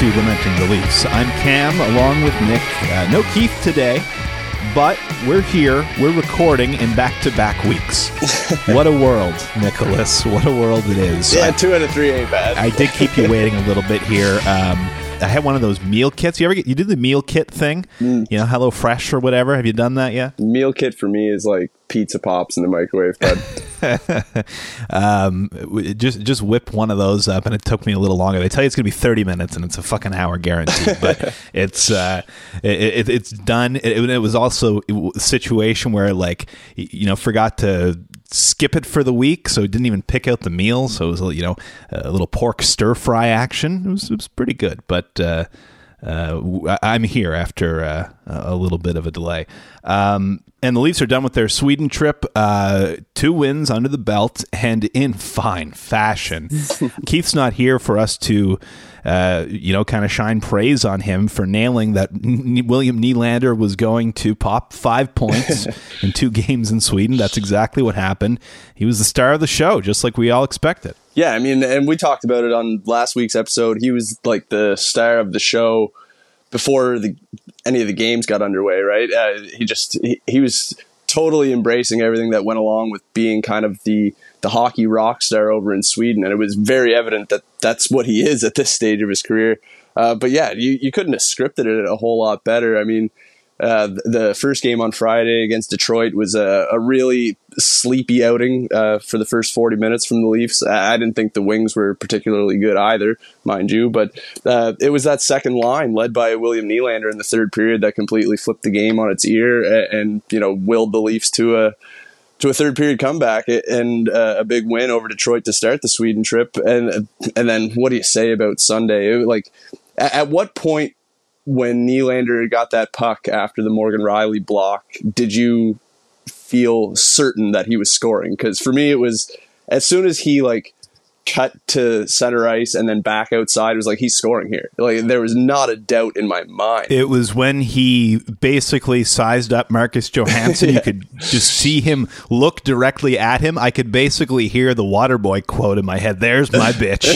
To Lamenting the Leafs. I'm Cam along with Nick. Uh, no Keith today, but we're here. We're recording in back to back weeks. what a world, Nicholas. What a world it is. Yeah, two out of three ain't bad. I did keep you waiting a little bit here. Um, I had one of those meal kits. You ever get you did the meal kit thing? You know, Hello Fresh or whatever. Have you done that yet? Meal kit for me is like pizza pops in the microwave. But um, just just whip one of those up, and it took me a little longer. They tell you it's going to be thirty minutes, and it's a fucking hour guaranteed. But it's uh, it, it, it's done. It, it was also a situation where like you know forgot to skip it for the week, so didn't even pick out the meal. So it was you know a little pork stir fry action. It was it was pretty good, but. Uh, uh, I'm here after uh, a little bit of a delay. Um, and the Leafs are done with their Sweden trip. Uh, two wins under the belt and in fine fashion. Keith's not here for us to, uh, you know, kind of shine praise on him for nailing that N- William Nylander was going to pop five points in two games in Sweden. That's exactly what happened. He was the star of the show, just like we all expected. yeah, I mean, and we talked about it on last week's episode. He was like the star of the show before the any of the games got underway. Right? Uh, he just he, he was totally embracing everything that went along with being kind of the the hockey rock star over in Sweden, and it was very evident that that's what he is at this stage of his career. Uh, but yeah, you, you couldn't have scripted it a whole lot better. I mean, uh, the first game on Friday against Detroit was a, a really sleepy outing uh, for the first 40 minutes from the Leafs. I I didn't think the Wings were particularly good either, mind you, but uh, it was that second line led by William Nylander in the third period that completely flipped the game on its ear and, and you know willed the Leafs to a to a third period comeback and uh, a big win over Detroit to start the Sweden trip. And and then what do you say about Sunday? It, like, at, at what point when Nylander got that puck after the Morgan Rielly block, did you feel certain that he was scoring? Because for me, it was as soon as he like cut to center ice and then back outside, it was like he's scoring here. Like there was not a doubt in my mind. It was when he basically sized up Marcus Johansson. You could just see him look directly at him. I could basically hear the Waterboy quote in my head. There's my bitch,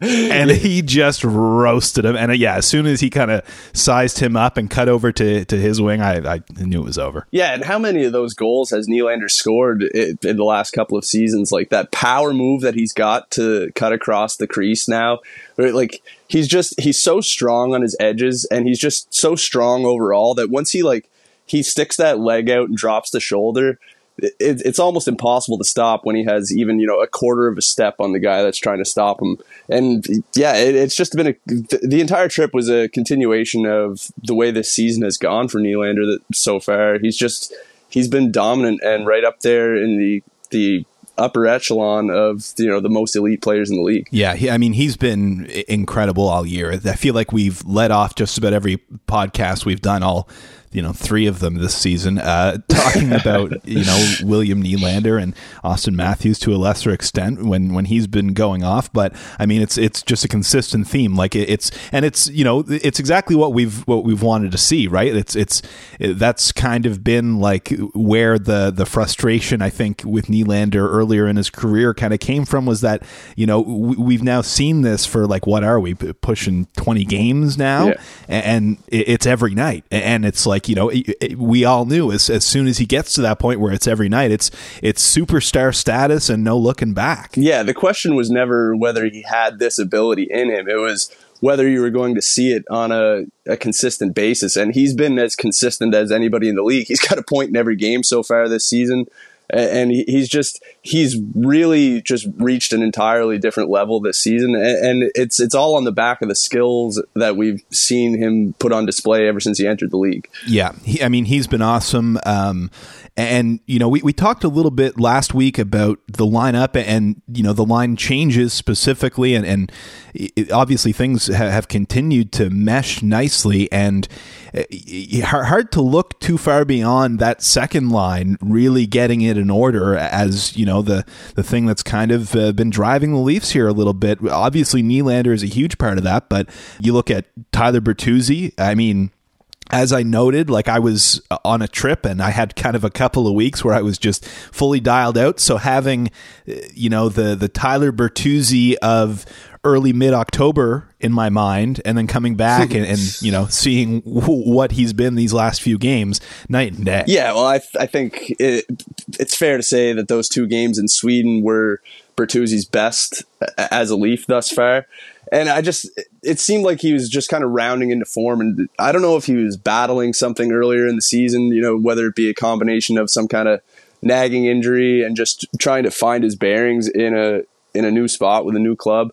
and he just roasted him. And uh, yeah, as soon as he kind of sized him up and cut over to, to his wing, I, I knew it was over. Yeah, and how many of those goals has Nylander scored in the last couple of seasons? Like that power move that he's got to cut across the crease now. Like he's just he's so strong on his edges, and he's just so strong overall that once he like he sticks that leg out and drops the shoulder. It, it's almost impossible to stop when he has even you know a quarter of a step on the guy that's trying to stop him. And yeah, it, it's just been a the, the entire trip was a continuation of the way this season has gone for Nylander that so far. He's just he's been dominant and right up there in the the upper echelon of you know the most elite players in the league. Yeah, he, I mean, he's been incredible all year. I feel like we've let off just about every podcast we've done, all you know, three of them this season, uh, talking about you know William Nylander and Auston Matthews to a lesser extent when when he's been going off. But I mean, it's it's just a consistent theme. Like it, it's and it's you know it's exactly what we've what we've wanted to see. Right? It's it's it, that's kind of been like where the the frustration I think with Nylander earlier in his career kind of came from was that you know we, we've now seen this for like what are we pushing 20 games now Yeah. And it- it's every night and it's like you know it- it- we all knew as, as soon as he gets to that point where it's every night it's it's superstar status and no looking back Yeah, the question was never whether he had this ability in him. It was whether you were going to see it on a, a consistent basis. And he's been as consistent as anybody in the league. He's got a point in every game so far this season. And he's just, he's really just reached an entirely different level this season. And it's, it's all on the back of the skills that we've seen him put on display ever since he entered the league. Yeah, he, I mean he's been awesome. Um, and you know we, we talked a little bit last week about the lineup and you know the line changes specifically and and it, obviously things ha- have continued to mesh nicely and hard to look too far beyond that second line really getting it in order as you know the the thing that's kind of uh, been driving the Leafs here a little bit. Obviously Nylander is a huge part of that, but you look at Tyler Bertuzzi. I mean as I noted, like I was uh, on a trip and I had kind of a couple of weeks where I was just fully dialed out. So having, uh, you know, the the Tyler Bertuzzi of early mid October in my mind, and then coming back and, and you know seeing w- what he's been these last few games, night and day. Yeah, well, I th- I think it, it's fair to say that those two games in Sweden were Bertuzzi's best as a Leaf thus far and I just it seemed like he was just kind of rounding into form and I don't know if he was battling something earlier in the season, you know, whether it be a combination of some kind of nagging injury and just trying to find his bearings in a in a new spot with a new club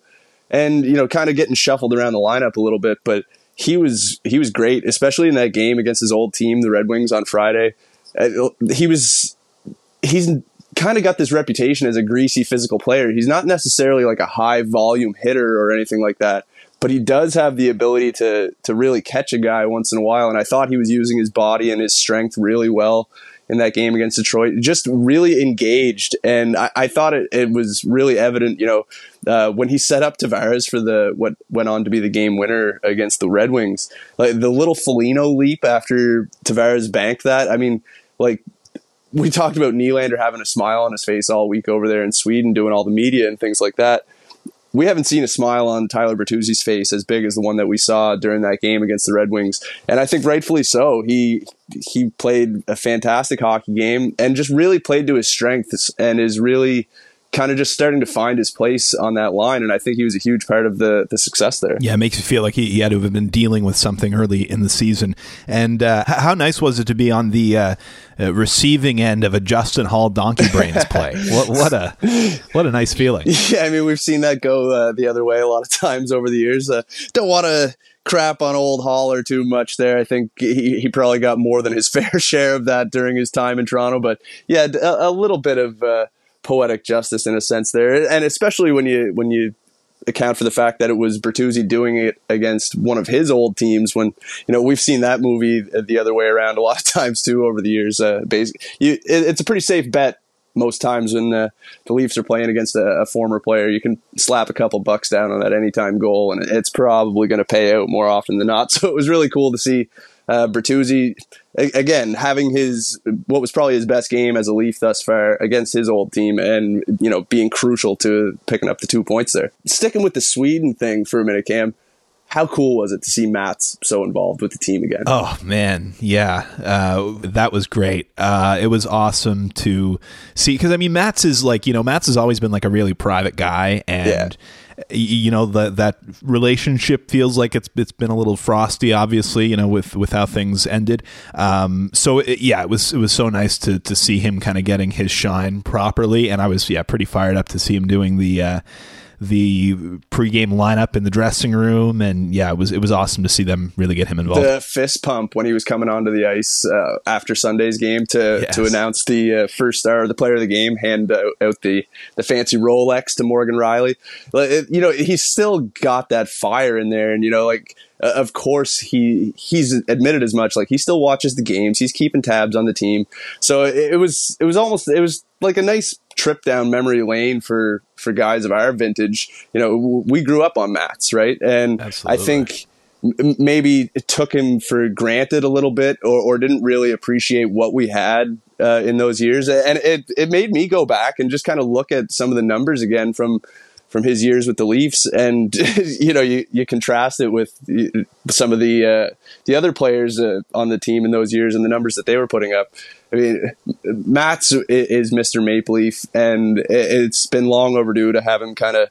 and you know kind of getting shuffled around the lineup a little bit, but he was he was great, especially in that game against his old team, the Red Wings on Friday. Uh, he was he's kind of got this reputation as a greasy physical player. He's not necessarily like a high volume hitter or anything like that, but he does have the ability to to really catch a guy once in a while. And I thought he was using his body and his strength really well in that game against Detroit. Just really engaged, and I, I thought it, it was really evident. You know, uh, when he set up Tavares for the what went on to be the game winner against the Red Wings, like the little Foligno leap after Tavares banked that. I mean, like we talked about Nylander having a smile on his face all week over there in Sweden, doing all the media and things like that. We haven't seen a smile on Tyler Bertuzzi's face as big as the one that we saw during that game against the Red Wings, and I think rightfully so. He he played a fantastic hockey game and just really played to his strengths and is really kind of just starting to find his place on that line. And I think he was a huge part of the, the success there. Yeah, it makes you feel like he, he had to have been dealing with something early in the season. And uh, how nice was it to be on the uh, uh, receiving end of a Justin Holl donkey brains play? what, what, a what a nice feeling. Yeah, I mean we've seen that go uh, the other way a lot of times over the years. Uh, don't want to crap on old Holler too much there. I think he, he probably got more than his fair share of that during his time in Toronto. But yeah, a, a little bit of uh, poetic justice in a sense there, and especially when you when you account for the fact that it was Bertuzzi doing it against one of his old teams. When you know we've seen that movie the other way around a lot of times too over the years. Uh, basically, you, it, it's a pretty safe bet most times when uh, the Leafs are playing against a, a, former player. You can slap a couple bucks down on that anytime goal, and it's probably going to pay out more often than not. So it was really cool to see uh, Bertuzzi again having his what was probably his best game as a Leaf thus far against his old team, and you know being crucial to picking up the two points there. Sticking with the Sweden thing for a minute, Cam. How cool was it to see Mats so involved with the team again? Oh man, yeah, uh, that was great. Uh, it was awesome to see because I mean, Mats is like you know, Mats has always been like a really private guy, and yeah you know that that relationship feels like it's it's been a little frosty obviously you know with with how things ended um, so it, yeah it was it was so nice to to see him kind of getting his shine properly and I was yeah pretty fired up to see him doing the uh, the pregame lineup in the dressing room, and yeah, it was it was awesome to see them really get him involved. The fist pump when he was coming onto the ice uh, after Sunday's game to yes. to announce the uh, first star, the player of the game, hand out, out the the fancy Rolex to Morgan Rielly. You know, he's still got that fire in there, and you know, like uh, of course he he's admitted as much like he still watches the games he's keeping tabs on the team so it, it was it was almost it was like a nice trip down memory lane for for guys of our vintage. You know, we grew up on Mats, right? And Absolutely. I think maybe it took him for granted a little bit, or, or didn't really appreciate what we had uh, in those years. And it it made me go back and just kind of look at some of the numbers again from from his years with the Leafs, and you know you, you contrast it with some of the uh, the other players uh, on the team in those years and the numbers that they were putting up. I mean, Mats is Mr. Maple Leaf, and it's been long overdue to have him kind of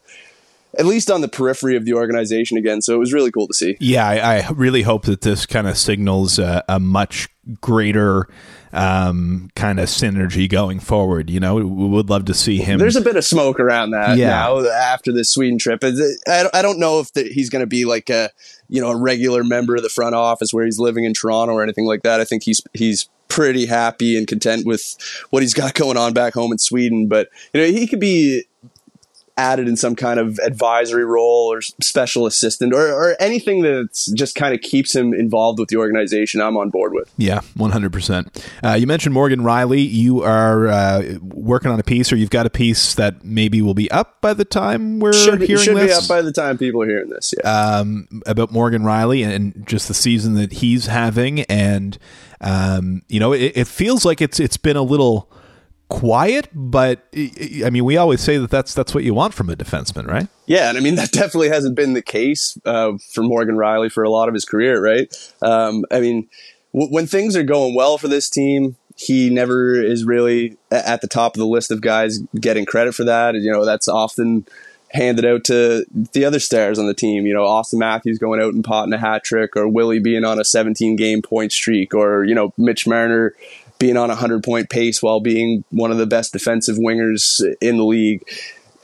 at least on the periphery of the organization again. So it was really cool to see. Yeah, I, I really hope that this kind of signals a, a much greater um, kind of synergy going forward. You know, we would love to see him. There's a bit of smoke around that yeah. now after this Sweden trip. I don't know if the, he's going to be like a you know a regular member of the front office where he's living in Toronto or anything like that. I think he's he's pretty happy and content with what he's got going on back home in Sweden. But you know, he could be added in some kind of advisory role or special assistant or, or anything that's just kind of keeps him involved with the organization, I'm on board with. Yeah, 100%. Uh, you mentioned Morgan Rielly. You are uh, working on a piece, or you've got a piece that maybe will be up by the time we're should hearing should this. be up by the time people are hearing this. Yeah. um, about Morgan Rielly and just the season that he's having, and um, you know, it, it feels like it's it's been a little quiet, but I mean, we always say that that's that's what you want from a defenseman, right? Yeah, and I mean that definitely hasn't been the case uh, for Morgan Rielly for a lot of his career, right? Um, I mean, w- when things are going well for this team, he never is really at the top of the list of guys getting credit for that. You know, that's often handed out to the other stars on the team. You know, Auston Matthews going out and potting a hat trick, or Willie being on a 17 game point streak, or you know, Mitch Marner being on a 100 point pace while being one of the best defensive wingers in the league.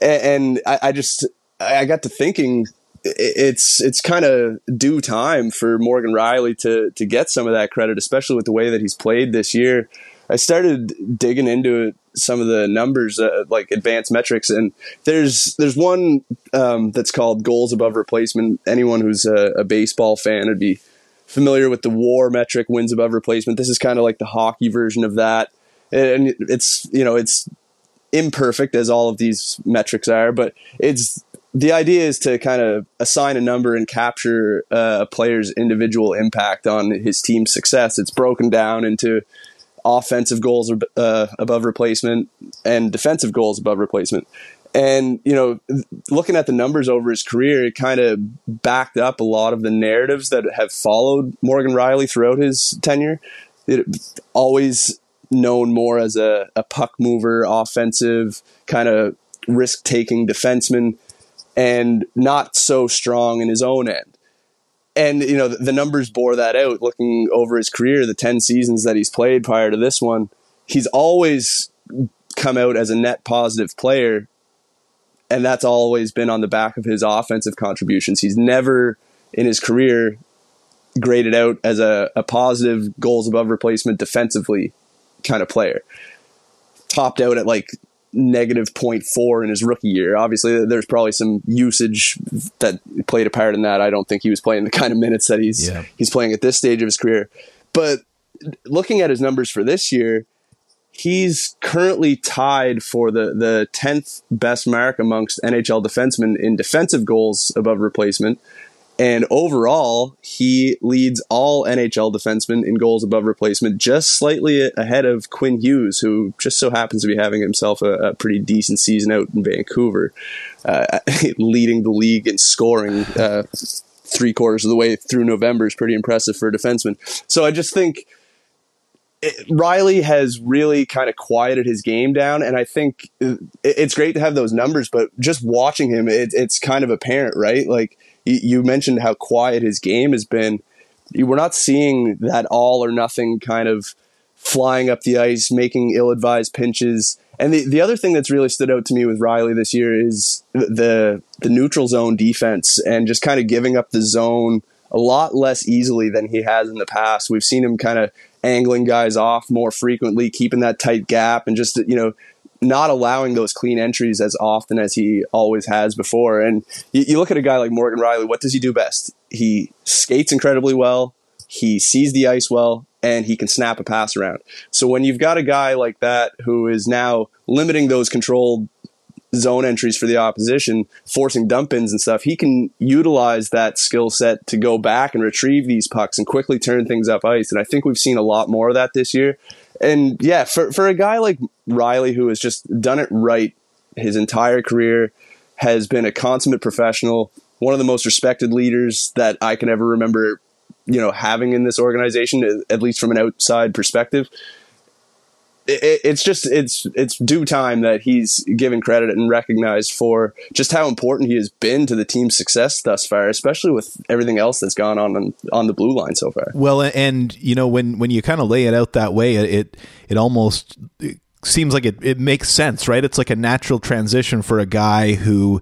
And I, I just, I got to thinking it's it's kind of due time for Morgan Rielly to to get some of that credit, especially with the way that he's played this year. I started digging into some of the numbers, uh, like advanced metrics, and there's there's one um, that's called goals above replacement. Anyone who's a, a baseball fan would be familiar with the WAR metric, wins above replacement. This is kind of like the hockey version of that, and it's you know it's imperfect as all of these metrics are, but it's the idea is to kind of assign a number and capture uh, a player's individual impact on his team's success. It's broken down into offensive goals uh, above replacement and defensive goals above replacement. And, you know, looking at the numbers over his career, it kind of backed up a lot of the narratives that have followed Morgan Rielly throughout his tenure. It always known more as a, a puck mover, offensive, kind of risk taking defenseman, and not so strong in his own end. And, you know, the, the numbers bore that out looking over his career, the 10 seasons that he's played prior to this one. He's always come out as a net positive player and that's always been on the back of his offensive contributions. He's never in his career graded out as a, a positive goals above replacement defensively kind of player. Topped out at like negative 0.4 in his rookie year. Obviously, there's probably some usage that played a part in that. I don't think he was playing the kind of minutes that he's yeah. he's playing at this stage of his career. But looking at his numbers for this year, he's currently tied for the, the 10th best mark amongst NHL defensemen in defensive goals above replacement. And overall, he leads all NHL defensemen in goals above replacement, just slightly ahead of Quinn Hughes, who just so happens to be having himself a, a pretty decent season out in Vancouver, uh, leading the league in scoring uh, three quarters of the way through November is pretty impressive for a defenseman. So I just think it, Rielly has really kind of quieted his game down, and I think uh, it, it's great to have those numbers. But just watching him, it, it's kind of apparent, right? Like you, you mentioned how quiet his game has been. We're not seeing that all or nothing kind of flying up the ice, making ill-advised pinches. And the, the other thing that's really stood out to me with Rielly this year is the the neutral zone defense and just kind of giving up the zone a lot less easily than he has in the past. We've seen him kind of angling guys off more frequently, keeping that tight gap, and just you know not allowing those clean entries as often as he always has before. And you, you, look at a guy like Morgan Rielly. What does he do best? He skates incredibly well. He sees the ice well, and he can snap a pass around. So when you've got a guy like that who is now limiting those controlled zone entries for the opposition, forcing dump ins and stuff, he can utilize that skill set to go back and retrieve these pucks and quickly turn things up ice. And I think we've seen a lot more of that this year. And yeah, for, for a guy like Rielly, who has just done it right his entire career, has been a consummate professional, one of the most respected leaders that I can ever remember, you know, having in this organization, at least from an outside perspective it, it's just it's it's due time that he's given credit and recognized for just how important he has been to the team's success thus far, especially with everything else that's gone on on, on the blue line so far. Well, and you know when when you kind of lay it out that way, it it almost seems like it, it makes sense, right? It's like a natural transition for a guy who,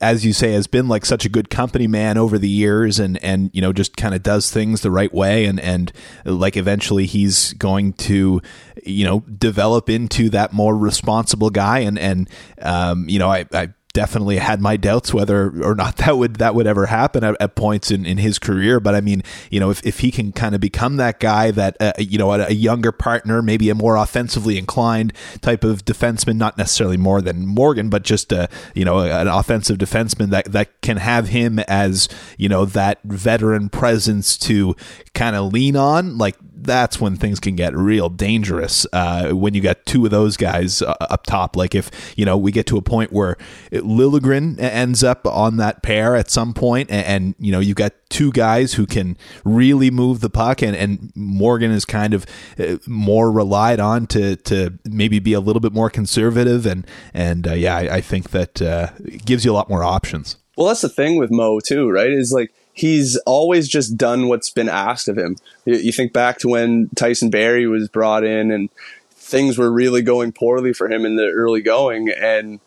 as you say, has been like such a good company man over the years and, and you know, just kind of does things the right way. And, and like eventually he's going to, you know, develop into that more responsible guy. And, and, um, you know, I, I definitely had my doubts whether or not that would that would ever happen at, at points in, in his career. But I mean, you know, if, if he can kind of become that guy that uh, you know a, a younger partner, maybe a more offensively inclined type of defenseman, not necessarily more than Morgan, but just a you know an offensive defenseman that that can have him as you know that veteran presence to kind of lean on, like that's when things can get real dangerous uh, when you got two of those guys uh, up top. Like if you know we get to a point where Liljegren ends up on that pair at some point, and, and you know you got two guys who can really move the puck, and, and Morgan is kind of uh, more relied on to to maybe be a little bit more conservative, and and uh, yeah, I, I, think that uh, gives you a lot more options. Well, that's the thing with Mo too, right? Is like he's always just done what's been asked of him. You think back to when Tyson Barrie was brought in and things were really going poorly for him in the early going. And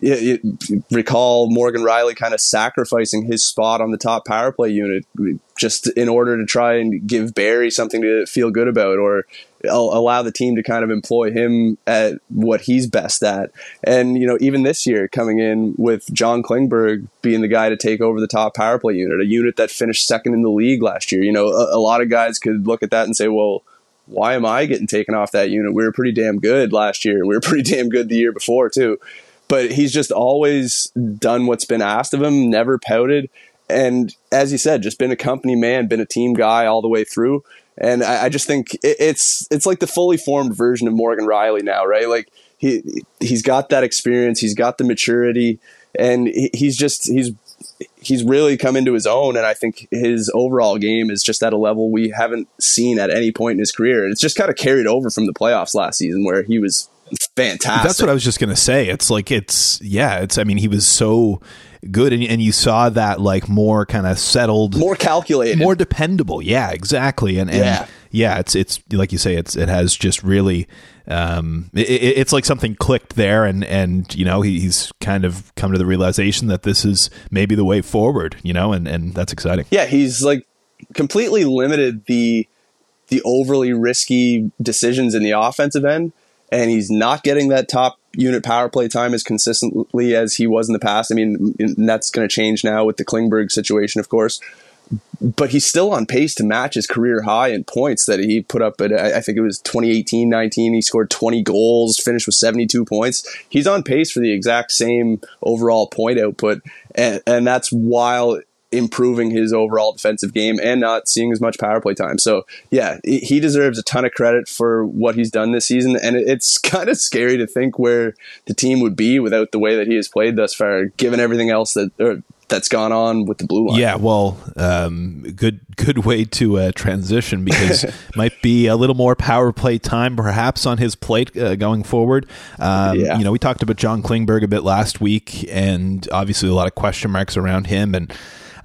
you, you recall Morgan Rielly kind of sacrificing his spot on the top power play unit just in order to try and give Barrie something to feel good about or allow the team to kind of employ him at what he's best at. And, you know, even this year coming in with John Klingberg being the guy to take over the top power play unit, a unit that finished second in the league last year. You know, a, a lot of guys could look at that and say, well, why am I getting taken off that unit? We were pretty damn good last year. We were pretty damn good the year before, too but he's just always done what's been asked of him, never pouted. And as you said, just been a company man, been a team guy all the way through. And I, I just think it, it's it's like the fully formed version of Morgan Rielly now, right? Like he he's got that experience, he's got the maturity, and he's just he's he's really come into his own and i think his overall game is just at a level we haven't seen at any point in his career And it's just kind of carried over from the playoffs last season where he was fantastic. That's what I was just gonna say. It's like it's yeah. It's I mean he was so good and, and you saw that like more kind of settled, more calculated, more dependable. Yeah, exactly. And, and yeah. yeah, it's it's like you say, it's it has just really. Um, it, it's like something clicked there, and and you know he, he's kind of come to the realization that this is maybe the way forward. You know, and and that's exciting. Yeah, he's like completely limited the the overly risky decisions in the offensive end and he's not getting that top unit power play time as consistently as he was in the past. I mean, that's going to change now with the Klingberg situation, of course. But he's still on pace to match his career high in points that he put up at, I think it was 2018 19. He scored 20 goals, finished with 72 points. He's on pace for the exact same overall point output. And, and that's while improving his overall defensive game and not seeing as much power play time. So yeah, he deserves a ton of credit for what he's done this season. And it's kind of scary to think where the team would be without the way that he has played thus far, given everything else that that's gone on with the blue line. Yeah, well, um, good good way to uh, transition because might be a little more power play time perhaps on his plate uh, going forward. Um, yeah. You know, we talked about John Klingberg a bit last week, and obviously a lot of question marks around him and.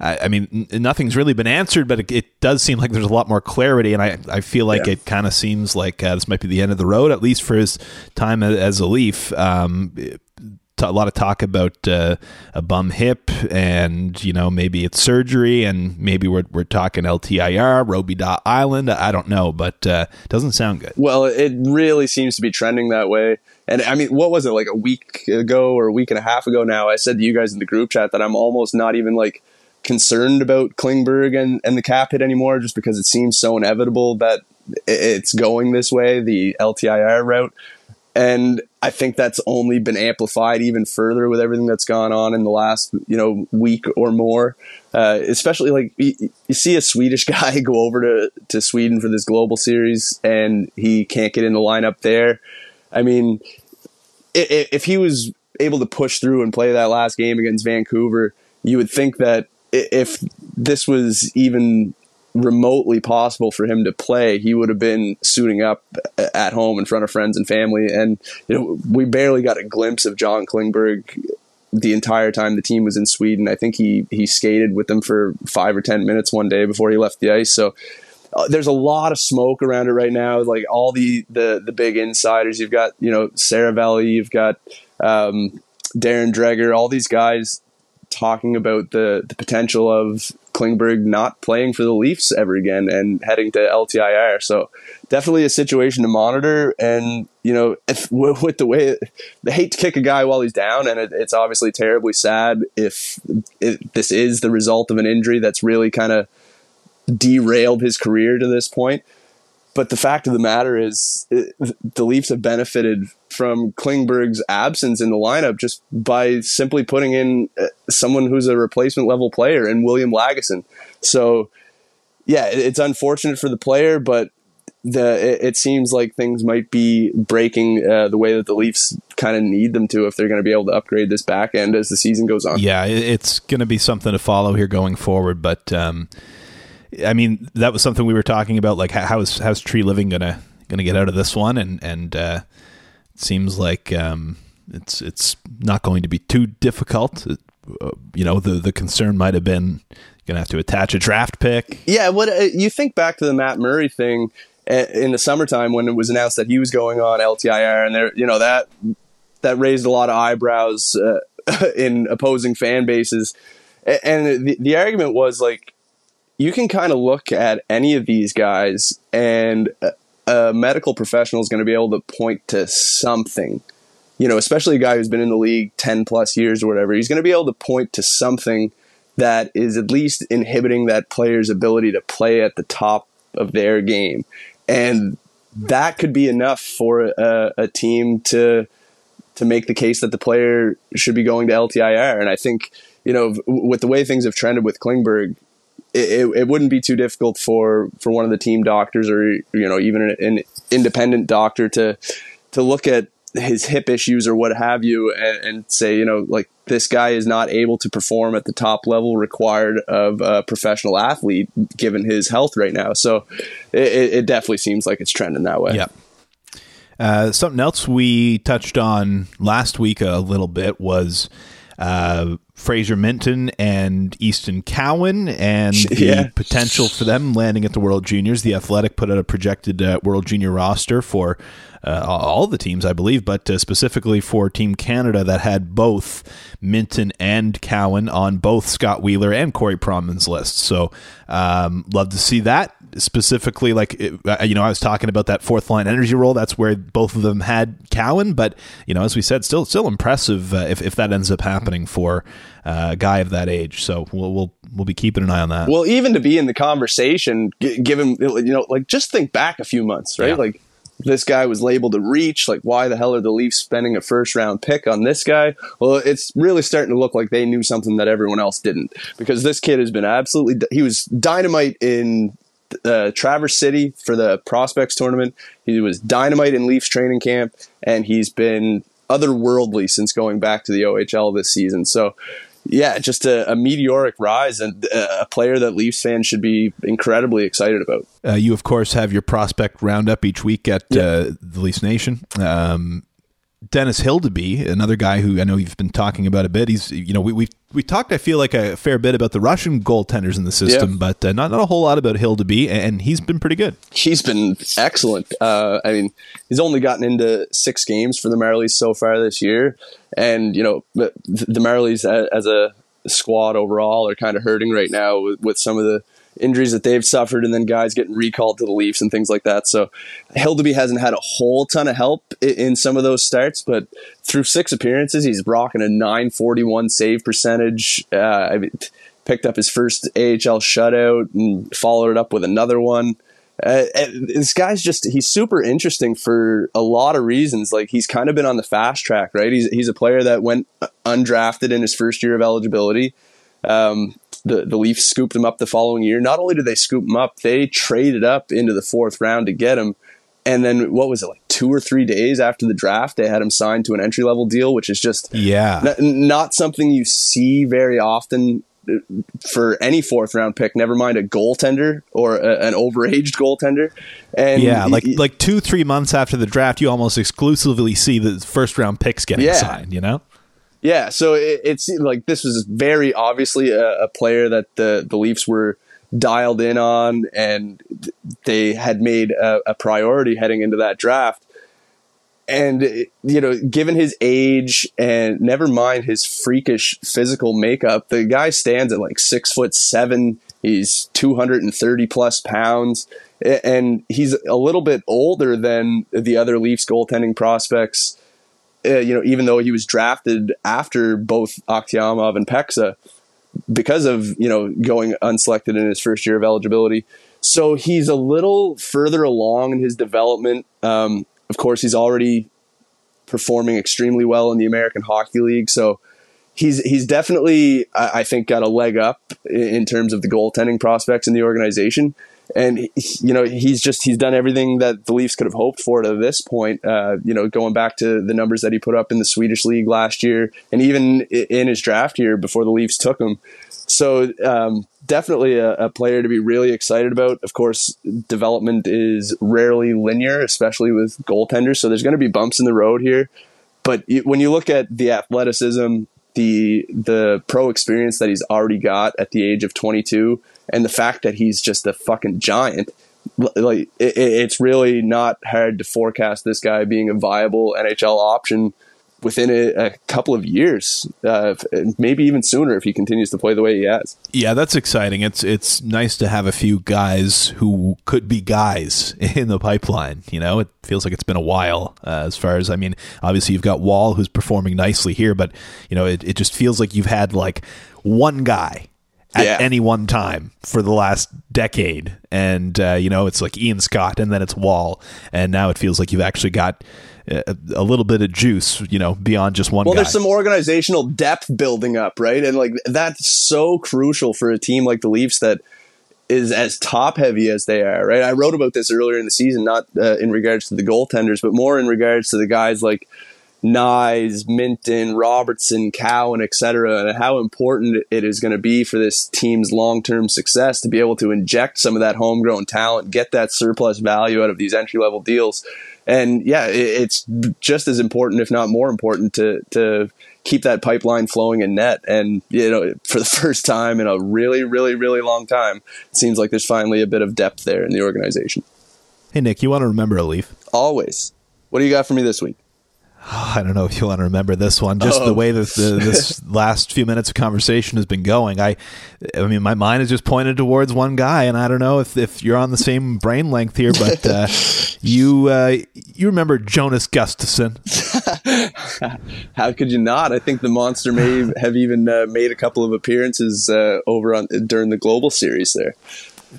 I, I mean, n- nothing's really been answered, but it, it, does seem like there's a lot more clarity, and I, I feel like yeah. it kind of seems like uh, this might be the end of the road, at least for his time as, a Leaf. Um, a lot of talk about uh, a bum hip and you know maybe it's surgery and maybe we're, we're talking LTIR Robidas Island I don't know but uh, doesn't sound good well it really seems to be trending that way and I mean what was it like a week ago or a week and a half ago now I said to you guys in the group chat that I'm almost not even like concerned about Klingberg and, and the cap hit anymore just because it seems so inevitable that it's going this way, the LTIR route. And I think that's only been amplified even further with everything that's gone on in the last, you know, week or more. Uh, especially like you, you, see a Swedish guy go over to, to Sweden for this global series and he can't get in the lineup there. I mean, if, if he was able to push through and play that last game against Vancouver, you would think that if this was even remotely possible for him to play, he would have been suiting up at home in front of friends and family. And you know, we barely got a glimpse of John Klingberg the entire time the team was in Sweden. I think he he skated with them for five or ten minutes one day before he left the ice. So. Uh, there's a lot of smoke around it right now. Like all the, the the big insiders, you've got you know Seravalli, you've got um, Darren Dreger, all these guys talking about the the potential of Klingberg not playing for the Leafs ever again and heading to LTIR. So definitely a situation to monitor. And you know, if, with the way they hate to kick a guy while he's down, and it, it's obviously terribly sad if this is the result of an injury that's really kind of derailed his career to this point. But the fact of the matter is, the Leafs have benefited from Klingberg's absence in the lineup just by simply putting in uh, someone who's a replacement level player in William Lagesson. So, yeah, it's unfortunate for the player, but the it, it seems like things might be breaking uh, the way that the Leafs kind of need them to if they're going to be able to upgrade this back end as the season goes on. Yeah, it's going to be something to follow here going forward, but. Um, I mean, that was something we were talking about. Like, how is how's Treliving gonna gonna get out of this one? And and uh, it seems like um, it's it's not going to be too difficult. Uh, you know, the the concern might have been gonna have to attach a draft pick. Yeah, what uh, you think back to the Matt Murray thing uh, in the summertime when it was announced that he was going on LTIR, and there, you know that that raised a lot of eyebrows uh, in opposing fan bases. And the, the argument was like you can kind of look at any of these guys, and a, medical professional is going to be able to point to something. You know, especially a guy who's been in the league 10 plus years or whatever, he's going to be able to point to something that is at least inhibiting that player's ability to play at the top of their game. And that could be enough for a, a team to to make the case that the player should be going to LTIR. And I think, you know, with the way things have trended with Klingberg, it, it wouldn't be too difficult for, for one of the team doctors or you know even an, an independent doctor to to look at his hip issues or what have you and, and, say you know like this guy is not able to perform at the top level required of a professional athlete given his health right now. So it, it definitely seems like it's trending that way. Yeah uh, something else we touched on last week a little bit was uh, Fraser Minten and Easton Cowan, and the yeah. potential for them landing at the World Juniors. The Athletic put out a projected uh, World Junior roster for uh, all the teams, I believe, but uh, specifically for Team Canada that had both Minten and Cowan on both Scott Wheeler and Corey Pronman's list. So, um, love to see that specifically like uh, you know I was talking about that fourth line energy role. That's where both of them had Cowan, but you know as we said, still still impressive uh, if if that ends up happening for uh, a guy of that age. So we'll we'll we'll be keeping an eye on that. Well, even to be in the conversation, give him you know like just think back a few months, right? Yeah. Like this guy was labeled a reach. Like, why the hell are the Leafs spending a first round pick on this guy? Well, it's really starting to look like they knew something that everyone else didn't because this kid has been absolutely, he was dynamite in uh, Traverse City for the prospects tournament. He was dynamite in Leafs training camp, and he's been otherworldly since going back to the OHL this season. So, yeah, just a, a meteoric rise and a player that Leafs fans should be incredibly excited about. Uh, you, of course, have your prospect roundup each week at uh, the Leafs Nation. Um, Dennis Hildeby, another guy who I know you've been talking about a bit. He's, you know, we we we talked. I feel like a fair bit about the Russian goaltenders in the system, yeah. but uh, not not a whole lot about Hildeby, and he's been pretty good. He's been excellent. Uh, I mean, he's only gotten into six games for the Marlies so far this year, and you know, the, the Marlies as a squad overall are kind of hurting right now with, with some of the injuries that they've suffered and then guys getting recalled to the Leafs and things like that. So Hildeby hasn't had a whole ton of help in some of those starts, but through six appearances, he's rocking a 941 save percentage. Uh, I picked up his first AHL shutout and followed it up with another one. Uh, this guy's just he's super interesting for a lot of reasons like he's kind of been on the fast track right he's, he's a player that went undrafted in his first year of eligibility um, the, the Leafs scooped him up the following year. Not only did they scoop him up, they traded up into the fourth round to get him. And then what was it like two or three days after the draft, they had him signed to an entry level deal, which is just yeah n- not something you see very often uh, for any fourth round pick. Never mind a goaltender or a, an overaged goaltender. And yeah, like like two three months after the draft, you almost exclusively see the first round picks getting yeah. signed. You know. Yeah, so it, it seemed like this was very obviously a, a, player that the, the Leafs were dialed in on, and they had made a, a priority heading into that draft. And you know, given his age and never mind his freakish physical makeup, the guy stands at like six foot seven, He's 230 plus pounds, and he's a little bit older than the other Leafs goaltending prospects. Uh, you know, even though he was drafted after both Akhtyamov and Peksa, because of you know going unselected in his first year of eligibility. So he's a little further along in his development. Um, of course, he's already performing extremely well in the American Hockey League. So he's he's definitely I, think got a leg up in terms of the goaltending prospects in the organization. And you know he's just he's done everything that the Leafs could have hoped for to this point. Uh, you know, going back to the numbers that he put up in the Swedish league last year, and even in his draft year before the Leafs took him. So um, definitely a, a, player to be really excited about. Of course, development is rarely linear, especially with goaltenders. So there's going to be bumps in the road here. But when you look at the athleticism, the the pro experience that he's already got at the age of 22, and the fact that he's just a fucking giant, like it, it's really not hard to forecast this guy being a viable NHL option within a, a, couple of years, uh, maybe even sooner if he continues to play the way he has. Yeah, that's exciting. It's it's nice to have a few guys who could be guys in the pipeline. You know, it feels like it's been a while uh, as far as I mean. Obviously, you've got Woll who's performing nicely here, but you know, it, it just feels like you've had like one guy at yeah. any one time for the last decade. And, uh, you know, it's like Ian Scott and then it's Woll. And now it feels like you've actually got a, a little bit of juice, you know, beyond just one. Well, guy. there's some organizational depth building up, right? And like that's so crucial for a team like the Leafs that is as top heavy as they are, right? I wrote about this earlier in the season, not uh, in regards to the goaltenders, but more in regards to the guys like Knies, Minten, Robertson, Cowan, etc., and how important it is going to be for this team's long-term success to be able to inject some of that homegrown talent, get that surplus value out of these entry-level deals, and yeah, it's just as important, if not more important, to to keep that pipeline flowing in net. And you know, for the first time in a really, really, really long time, it seems like there's finally a bit of depth there in the organization. Hey Nick, you want to remember a leaf? Always. What do you got for me this week? Oh, I don't know if you want to remember this one. Just oh. the way that the, this last few minutes of conversation has been going, I, I mean, my mind is just pointed towards one guy, and I don't know if, if you're on the same brain length here, but uh, you uh, you remember Jonas Gustavsson? How could you not? I think the monster may have even uh, made a couple of appearances uh, over on during the global series there.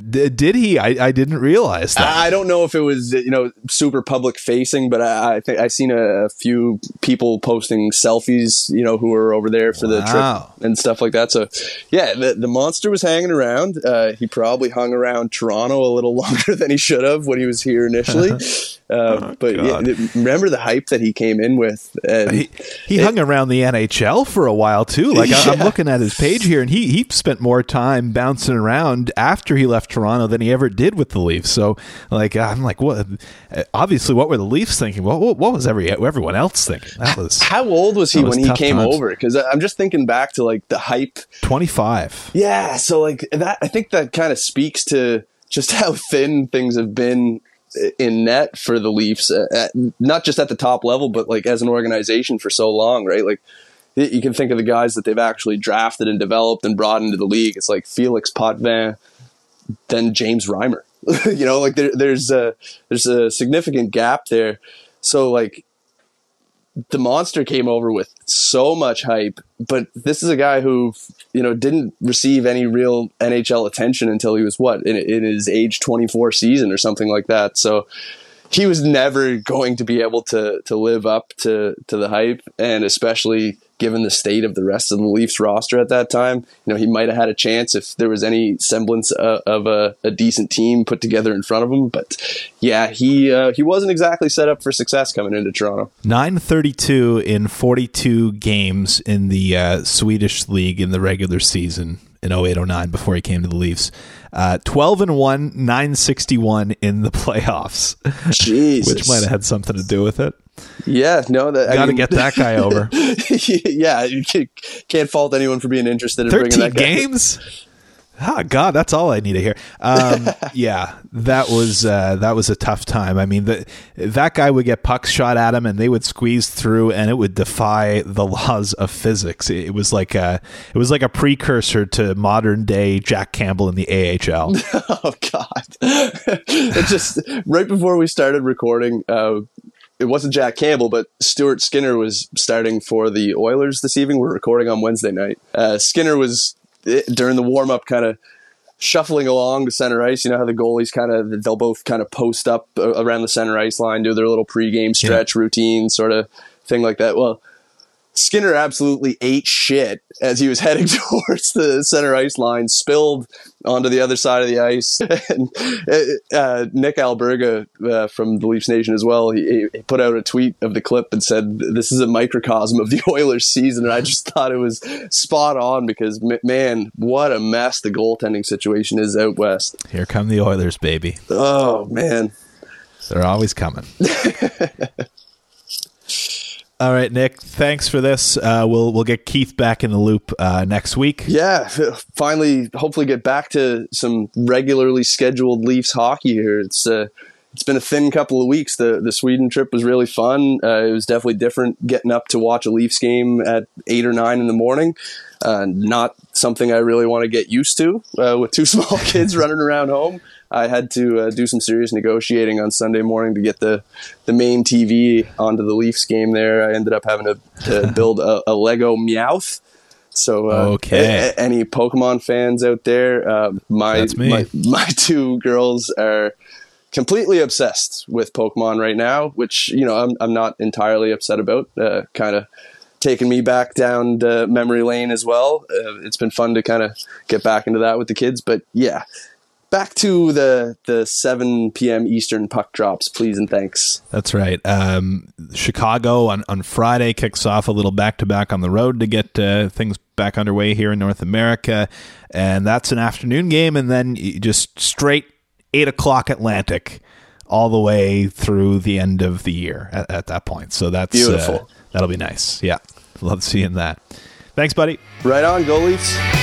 D- did he? I, I didn't realize that. I don't know if it was you know super public facing, but I, I think I seen a, a, few people posting selfies, you know, who were over there for wow. the trip and stuff like that. So, yeah, the, the monster was hanging around. Uh, he probably hung around Toronto a little longer than he should have when he was here initially. Uh, oh, but yeah, remember the hype that he came in with. he he it, hung around the NHL for a while too. Like yeah. I'm looking at his page here, and he he spent more time bouncing around after he left Toronto than he ever did with the Leafs. So like I'm like, what? Obviously, what were the Leafs thinking? What what, was every everyone else thinking? That was how old was he was when he came times. over? Because I'm just thinking back to like the hype. Twenty five. Yeah, so like that. I think that kind of speaks to just how thin things have been in net for the Leafs, at, not just at the top level, but like as an organization for so long, right? Like you can think of the guys that they've actually drafted and developed and brought into the league. It's like Felix Potvin, then James Reimer. you know, like there, there's a there's a significant gap there. So like the monster came over with so much hype, but this is a guy who, you know, didn't receive any real NHL attention until he was what in, in his age 24 season or something like that. So he was never going to be able to to live up to to the hype, and especially given the state of the rest of the Leafs roster at that time, you know, he might have had a chance if there was any semblance of, of a, a, decent team put together in front of him. But yeah, he uh, he wasn't exactly set up for success coming into Toronto. Nine thirty two in forty two games in the uh, Swedish league in the regular season in 0809 before he came to the Leafs. Uh, 12 and 1, 961 in the playoffs. Which might have had something to do with it. Yeah, no, that got to get that guy over. yeah, you can't fault anyone for being interested in bringing that games. Oh God, that's all I need to hear. Um, yeah, that was uh, that was a tough time. I mean, the, that guy would get pucks shot at him, and they would squeeze through, and it would defy the laws of physics. It, was like a it was like a precursor to modern day Jack Campbell in the AHL. oh God! it just right before we started recording. Uh, it wasn't Jack Campbell, but Stuart Skinner was starting for the Oilers this evening. We're recording on Wednesday night. Uh, Skinner was during the warm up, kind of shuffling along to center ice. You know how the goalies kind of they'll both kind of post up around the center ice line, do their little pregame stretch yeah. routine, sort of thing like that. Well, Skinner absolutely ate shit as he was heading towards the center ice line, spilled onto the other side of the ice. and uh, Nick Alberga uh, from the Leafs Nation as well, he, he, put out a tweet of the clip and said, "This is a microcosm of the Oilers' season." And I just thought it was spot on because man, what a mess the goaltending situation is out west. Here come the Oilers, baby. Oh man, they're always coming. All right, Nick. Thanks for this. Uh, we'll we'll get Keith back in the loop uh, next week. Yeah, finally, hopefully, get back to some regularly scheduled Leafs hockey here. It's uh, it's been a thin couple of weeks. The the Sweden trip was really fun. Uh, it was definitely different getting up to watch a Leafs game at eight or nine in the morning. Uh, not something I really want to get used to uh, with two small kids running around home. I had to uh, do some serious negotiating on Sunday morning to get the the main TV onto the Leafs game. There, I ended up having to, to build a, a, Lego Meowth. So, uh, okay. A, any Pokemon fans out there? Uh, my, my my two girls are completely obsessed with Pokemon right now, which you know I'm I'm not entirely upset about. Uh, kind of taking me back down memory lane as well. Uh, it's been fun to kind of get back into that with the kids, but yeah, back to the the 7 p.m. Eastern puck drops, please and thanks. That's right. Um, Chicago on, on Friday kicks off a little back to back on the road to get uh, things back underway here in North America, and that's an afternoon game, and then just straight eight o'clock Atlantic all the way through the end of the year at, at that point. So that's beautiful. Uh, that'll be nice. Yeah, love seeing that. Thanks, buddy. Right on, goalies.